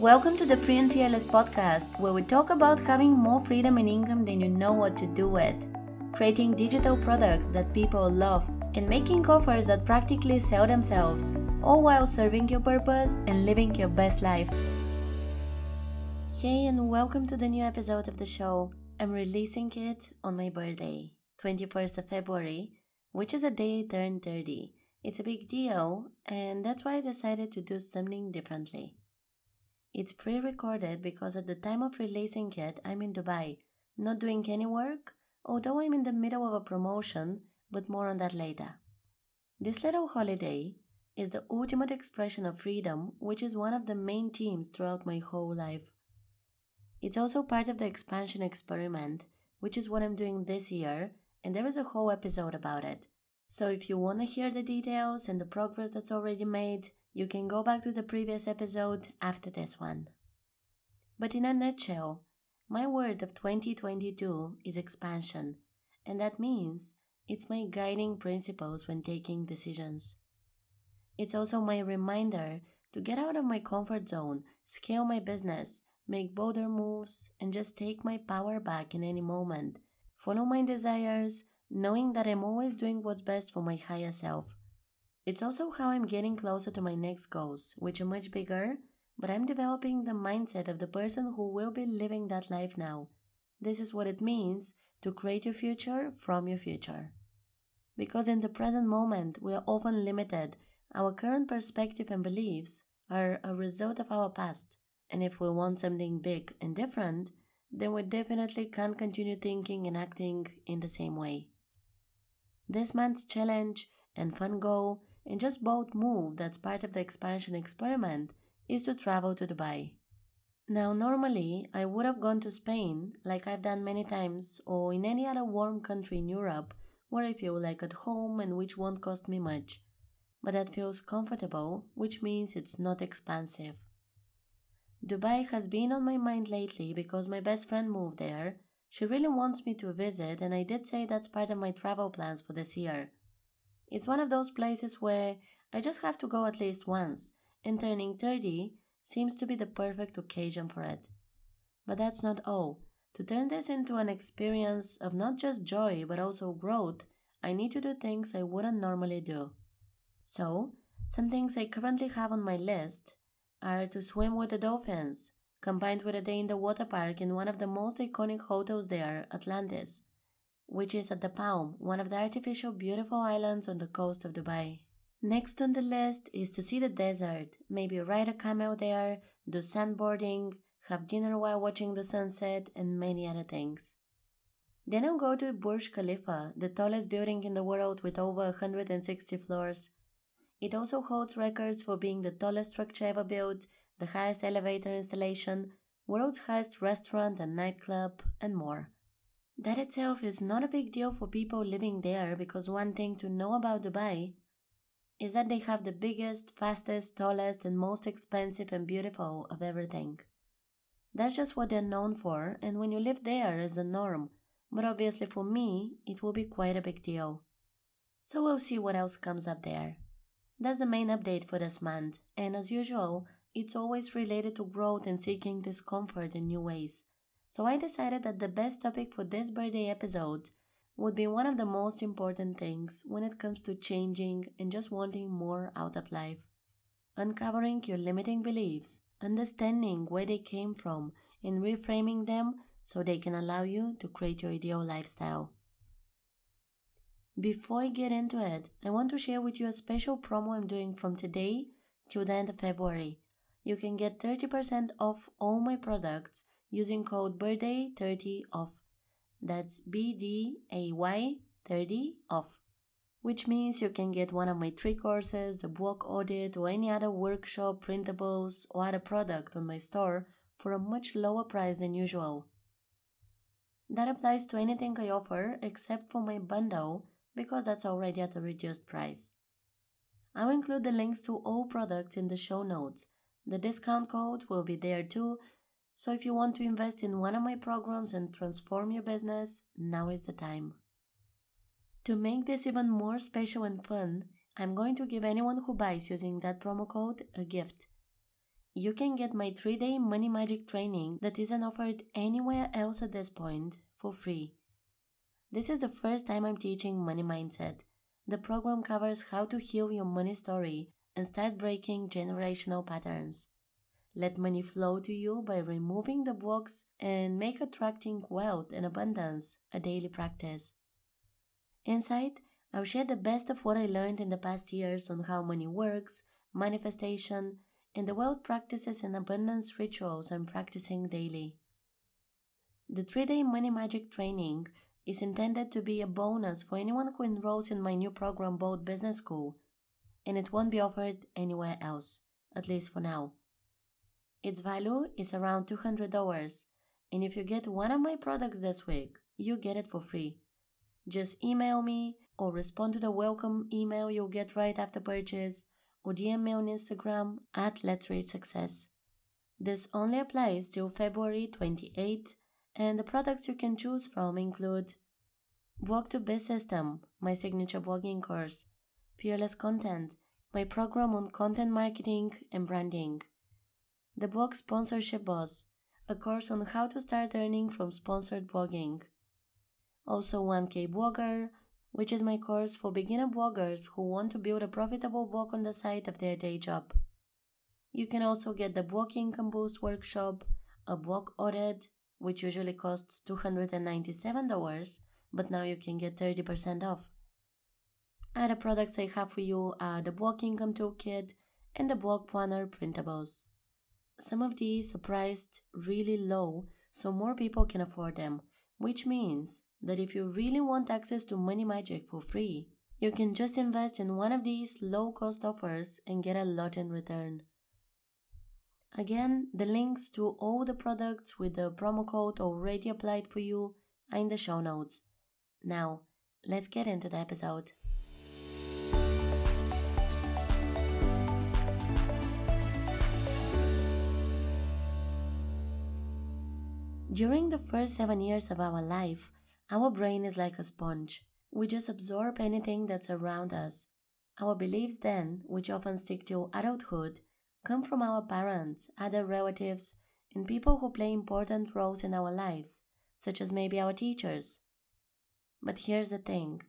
Welcome to the Free and Fearless podcast, where we talk about having more freedom and income than you know what to do with, creating digital products that people love, and making offers that practically sell themselves, all while serving your purpose and living your best life. Hey, and welcome to the new episode of the show. I'm releasing it on my birthday, 21st of February, which is a day I turned 30. It's a big deal, and that's why I decided to do something differently. It's pre recorded because at the time of releasing it, I'm in Dubai, not doing any work, although I'm in the middle of a promotion, but more on that later. This little holiday is the ultimate expression of freedom, which is one of the main themes throughout my whole life. It's also part of the expansion experiment, which is what I'm doing this year, and there is a whole episode about it. So if you want to hear the details and the progress that's already made, you can go back to the previous episode after this one. But in a nutshell, my word of 2022 is expansion, and that means it's my guiding principles when taking decisions. It's also my reminder to get out of my comfort zone, scale my business, make bolder moves, and just take my power back in any moment. Follow my desires, knowing that I'm always doing what's best for my higher self. It's also how I'm getting closer to my next goals, which are much bigger, but I'm developing the mindset of the person who will be living that life now. This is what it means to create your future from your future. Because in the present moment, we are often limited. Our current perspective and beliefs are a result of our past. And if we want something big and different, then we definitely can't continue thinking and acting in the same way. This month's challenge and fun goal and just bold move that's part of the expansion experiment is to travel to Dubai. Now, normally, I would have gone to Spain, like I've done many times, or in any other warm country in Europe where I feel like at home and which won't cost me much. But that feels comfortable, which means it's not expensive. Dubai has been on my mind lately because my best friend moved there. She really wants me to visit, and I did say that's part of my travel plans for this year. It's one of those places where I just have to go at least once, and turning 30 seems to be the perfect occasion for it. But that's not all. To turn this into an experience of not just joy but also growth, I need to do things I wouldn't normally do. So, some things I currently have on my list are to swim with the dolphins, combined with a day in the water park in one of the most iconic hotels there, Atlantis, which is at the Palm, one of the artificial beautiful islands on the coast of Dubai. Next on the list is to see the desert, maybe ride a camel there, do sandboarding, have dinner while watching the sunset, and many other things. Then I'll go to Burj Khalifa, the tallest building in the world with over 160 floors. It also holds records for being the tallest structure ever built, the highest elevator installation, world's highest restaurant and nightclub, and more. That itself is not a big deal for people living there because one thing to know about Dubai is that they have the biggest, fastest, tallest, and most expensive and beautiful of everything. That's just what they're known for, and when you live there is the norm, but obviously for me, it will be quite a big deal. So we'll see what else comes up there. That's the main update for this month, and as usual, it's always related to growth and seeking discomfort in new ways. So I decided that the best topic for this birthday episode would be one of the most important things when it comes to changing and just wanting more out of life. Uncovering your limiting beliefs, understanding where they came from, and reframing them so they can allow you to create your ideal lifestyle. Before I get into it, I want to share with you a special promo I'm doing from today till the end of February. You can get 30% off all my products using code birthday30 off. That's B D A Y 30 off, which means you can get one of my three courses, the blog audit, or any other workshop, printables, or other product on my store for a much lower price than usual. That applies to anything I offer except for my bundle because that's already at a reduced price. I'll include the links to all products in the show notes. The discount code will be there too, so if you want to invest in one of my programs and transform your business, now is the time. To make this even more special and fun, I'm going to give anyone who buys using that promo code a gift. you can get my 3 day money magic training that isn't offered anywhere else at this point for free. This is the first time I'm teaching money mindset. The program covers how to heal your money story and start breaking generational patterns. Let money flow to you by removing the blocks and make attracting wealth and abundance a daily practice. Inside, I'll share the best of what I learned in the past years on how money works, manifestation, and the wealth practices and abundance rituals I'm practicing daily. The three day money magic training is intended to be a bonus for anyone who enrolls in my new program, Bold Business School, and it won't be offered anywhere else, at least for now. Its value is around $200, and if you get one of my products this week, you get it for free. Just email me or respond to the welcome email you'll get right after purchase or DM me on Instagram at Let's Reach Success. This only applies till February 28 and the products you can choose from include Blog to Biz System, my signature blogging course, Fearless Content, my program on content marketing and branding, the Blog Sponsorship Boss, a course on how to start earning from sponsored blogging. Also 1K Blogger, which is my course for beginner bloggers who want to build a profitable blog on the side of their day job. You can also get the Blog Income Boost workshop, a blog audit, which usually costs $297, but now you can get 30% off. Other products I have for you are the Blog Income Toolkit and the Blog Planner printables. Some of these are priced really low so more people can afford them, which means that if you really want access to Money Magic for free, you can just invest in one of these low cost offers and get a lot in return. Again, the links to all the products with the promo code already applied for you are in the show notes. Now, let's get into the episode. During the first seven years of our life, our brain is like a sponge. We just absorb anything that's around us. Our beliefs, then, which often stick to adulthood, come from our parents, other relatives, and people who play important roles in our lives, such as maybe our teachers. But here's the thing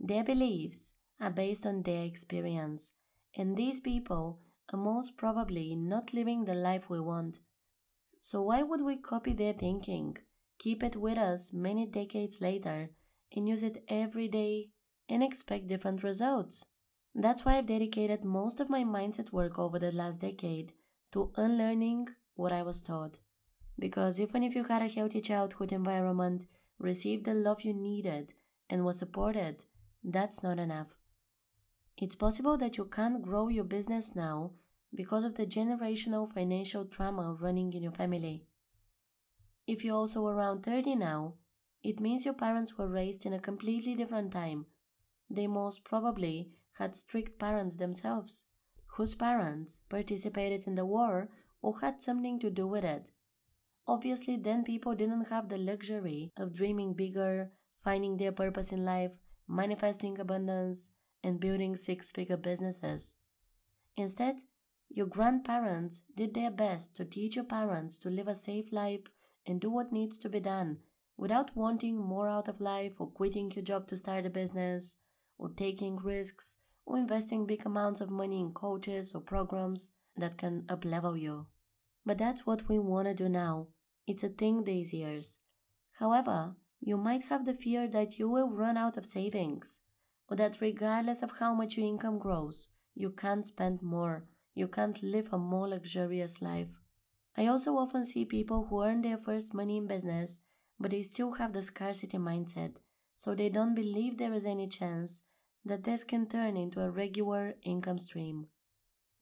their beliefs are based on their experience, and these people are most probably not living the life we want. So, why would we copy their thinking? keep it with us many decades later, and use it every day and expect different results. That's why I've dedicated most of my mindset work over the last decade to unlearning what I was taught. Because even if you had a healthy childhood environment, received the love you needed, and was supported, that's not enough. It's possible that you can't grow your business now because of the generational financial trauma running in your family. If you're also around 30 now, it means your parents were raised in a completely different time. They most probably had strict parents themselves, whose parents participated in the war or had something to do with it. Obviously, then people didn't have the luxury of dreaming bigger, finding their purpose in life, manifesting abundance, and building six figure businesses. Instead, your grandparents did their best to teach your parents to live a safe life and do what needs to be done without wanting more out of life or quitting your job to start a business or taking risks or investing big amounts of money in coaches or programs that can uplevel you. But that's what we want to do now. It's a thing these years. However, you might have the fear that you will run out of savings, or that regardless of how much your income grows, you can't spend more, you can't live a more luxurious life. I also often see people who earn their first money in business, but they still have the scarcity mindset, so they don't believe there is any chance that this can turn into a regular income stream.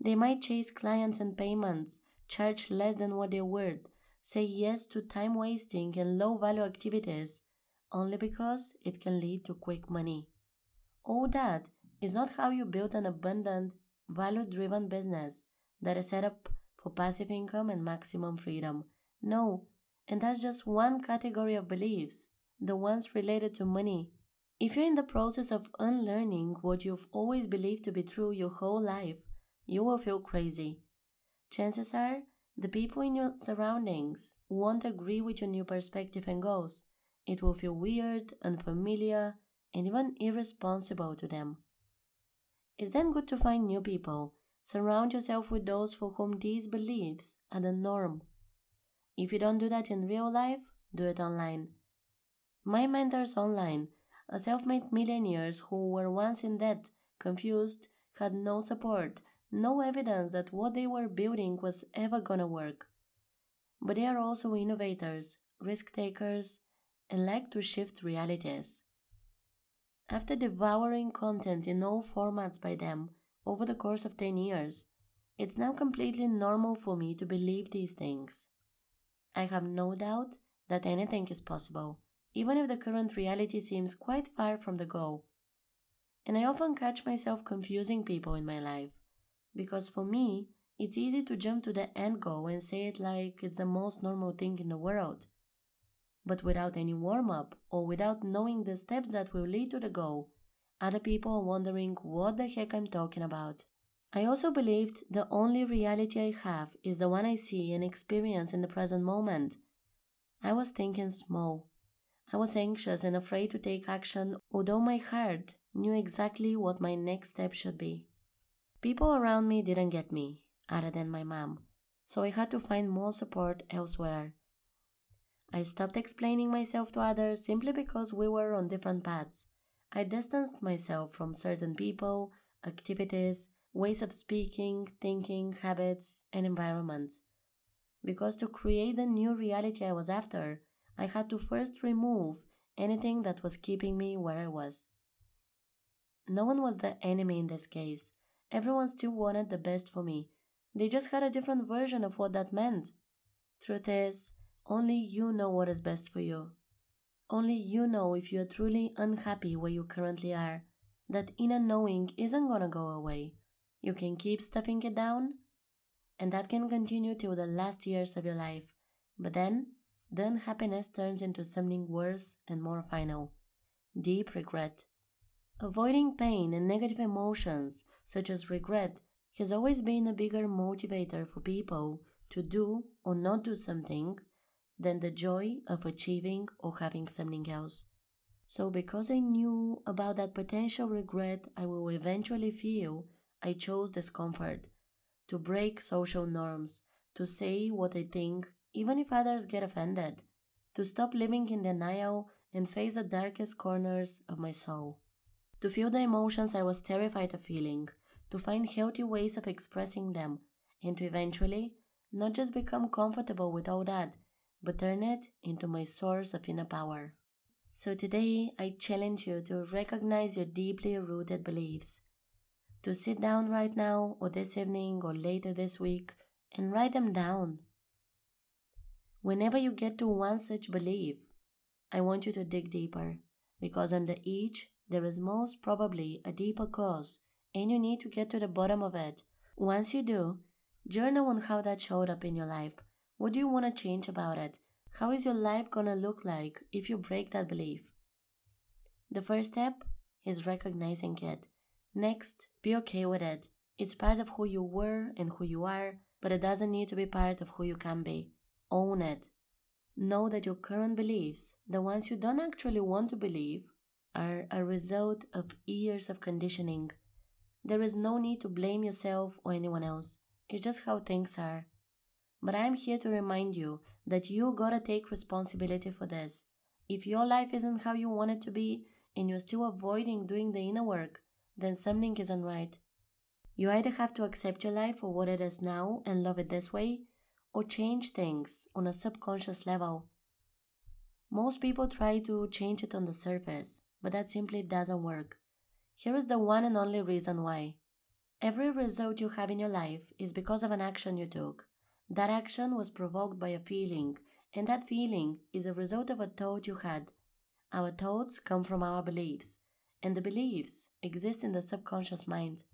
They might chase clients and payments, charge less than what they're worth, say yes to time wasting and low value activities, only because it can lead to quick money. All that is not how you build an abundant, value driven business that is set up for passive income and maximum freedom. No, and that's just one category of beliefs, the ones related to money. If you're in the process of unlearning what you've always believed to be true your whole life, you will feel crazy. chances are the people in your surroundings won't agree with your new perspective and goals. It will feel weird, unfamiliar, and even irresponsible to them. It's then good to find new people. Surround yourself with those for whom these beliefs are the norm. If you don't do that in real life, do it online. My mentors online are self made millionaires who were once in debt, confused, had no support, no evidence that what they were building was ever gonna work. But they are also innovators, risk takers, and like to shift realities. After devouring content in all formats by them over the course of 10 years, it's now completely normal for me to believe these things. I have no doubt that anything is possible, even if the current reality seems quite far from the goal. And I often catch myself confusing people in my life, because for me, it's easy to jump to the end goal and say it like it's the most normal thing in the world. But without any warm up or without knowing the steps that will lead to the goal, other people are wondering what the heck I'm talking about. I also believed the only reality I have is the one I see and experience in the present moment. I was thinking small. I was anxious and afraid to take action, although my heart knew exactly what my next step should be. People around me didn't get me, other than my mom, so I had to find more support elsewhere. I stopped explaining myself to others simply because we were on different paths. I distanced myself from certain people, activities, ways of speaking, thinking, habits, and environments. Because to create the new reality I was after, I had to first remove anything that was keeping me where I was. No one was the enemy in this case. Everyone still wanted the best for me. They just had a different version of what that meant. Truth is, only you know what is best for you. Only you know if you are truly unhappy where you currently are. That inner knowing isn't gonna go away. You can keep stuffing it down, and that can continue till the last years of your life. But then, the unhappiness turns into something worse and more final deep regret. Avoiding pain and negative emotions, such as regret, has always been a bigger motivator for people to do or not do something than the joy of achieving or having something else. So, because I knew about that potential regret I will eventually feel, I chose discomfort, to break social norms, to say what I think, even if others get offended, to stop living in denial and face the darkest corners of my soul, to feel the emotions I was terrified of feeling, to find healthy ways of expressing them, and to eventually not just become comfortable with all that, but turn it into my source of inner power. So today, I challenge you to recognize your deeply rooted beliefs to sit down right now or this evening or later this week and write them down. Whenever you get to one such belief, I want you to dig deeper because under each there is most probably a deeper cause and you need to get to the bottom of it. Once you do, journal on how that showed up in your life. What do you want to change about it? How is your life gonna look like if you break that belief? The first step is recognizing it. Next, be okay with it. It's part of who you were and who you are, but it doesn't need to be part of who you can be. Own it. Know that your current beliefs, the ones you don't actually want to believe, are a result of years of conditioning. There is no need to blame yourself or anyone else. It's just how things are. But I'm here to remind you that you gotta take responsibility for this. If your life isn't how you want it to be and you're still avoiding doing the inner work, then something isn't right. You either have to accept your life for what it is now and love it this way, or change things on a subconscious level. Most people try to change it on the surface, but that simply doesn't work. Here is the one and only reason why. Every result you have in your life is because of an action you took. That action was provoked by a feeling, and that feeling is a result of a thought you had. Our thoughts come from our beliefs, and the beliefs exist in the subconscious mind.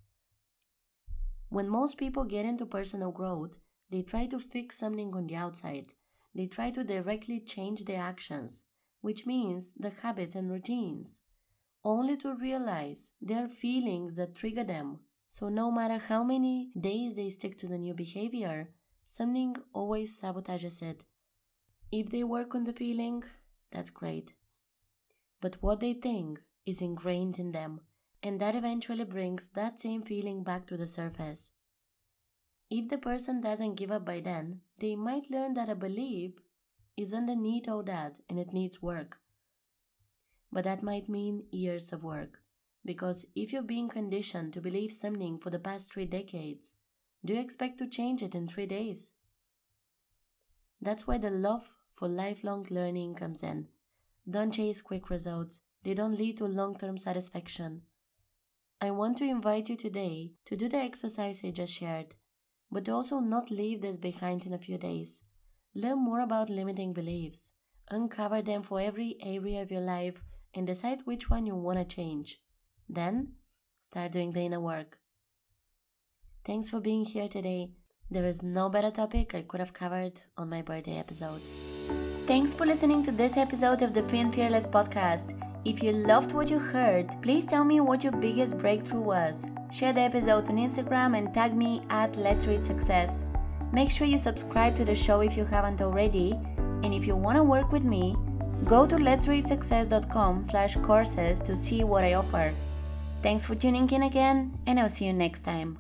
When most people get into personal growth, they try to fix something on the outside. They try to directly change their actions, which means the habits and routines, only to realize they are feelings that trigger them So, no matter how many days they stick to the new behavior, something always sabotages it. If they work on the feeling, that's great. But what they think is ingrained in them, and that eventually brings that same feeling back to the surface. If the person doesn't give up by then, they might learn that a belief is underneath all that and it needs work. But that might mean years of work. Because if you've been conditioned to believe something for the past three decades, do you expect to change it in three days? That's why the love for lifelong learning comes in. Don't chase quick results, they don't lead to long term satisfaction. I want to invite you today to do the exercise I just shared, but also not leave this behind in a few days. Learn more about limiting beliefs, uncover them for every area of your life, and decide which one you want to change. Then, start doing the inner work. Thanks for being here today. There is no better topic I could have covered on my birthday episode. Thanks for listening to this episode of the Free and Fearless podcast. If you loved what you heard, please tell me what your biggest breakthrough was. Share the episode on Instagram and tag me at Let's Reach Success. Make sure you subscribe to the show if you haven't already, and if you want to work with me, go to letsreachsuccess.com slash courses to see what I offer. Thanks for tuning in again, and I'll see you next time.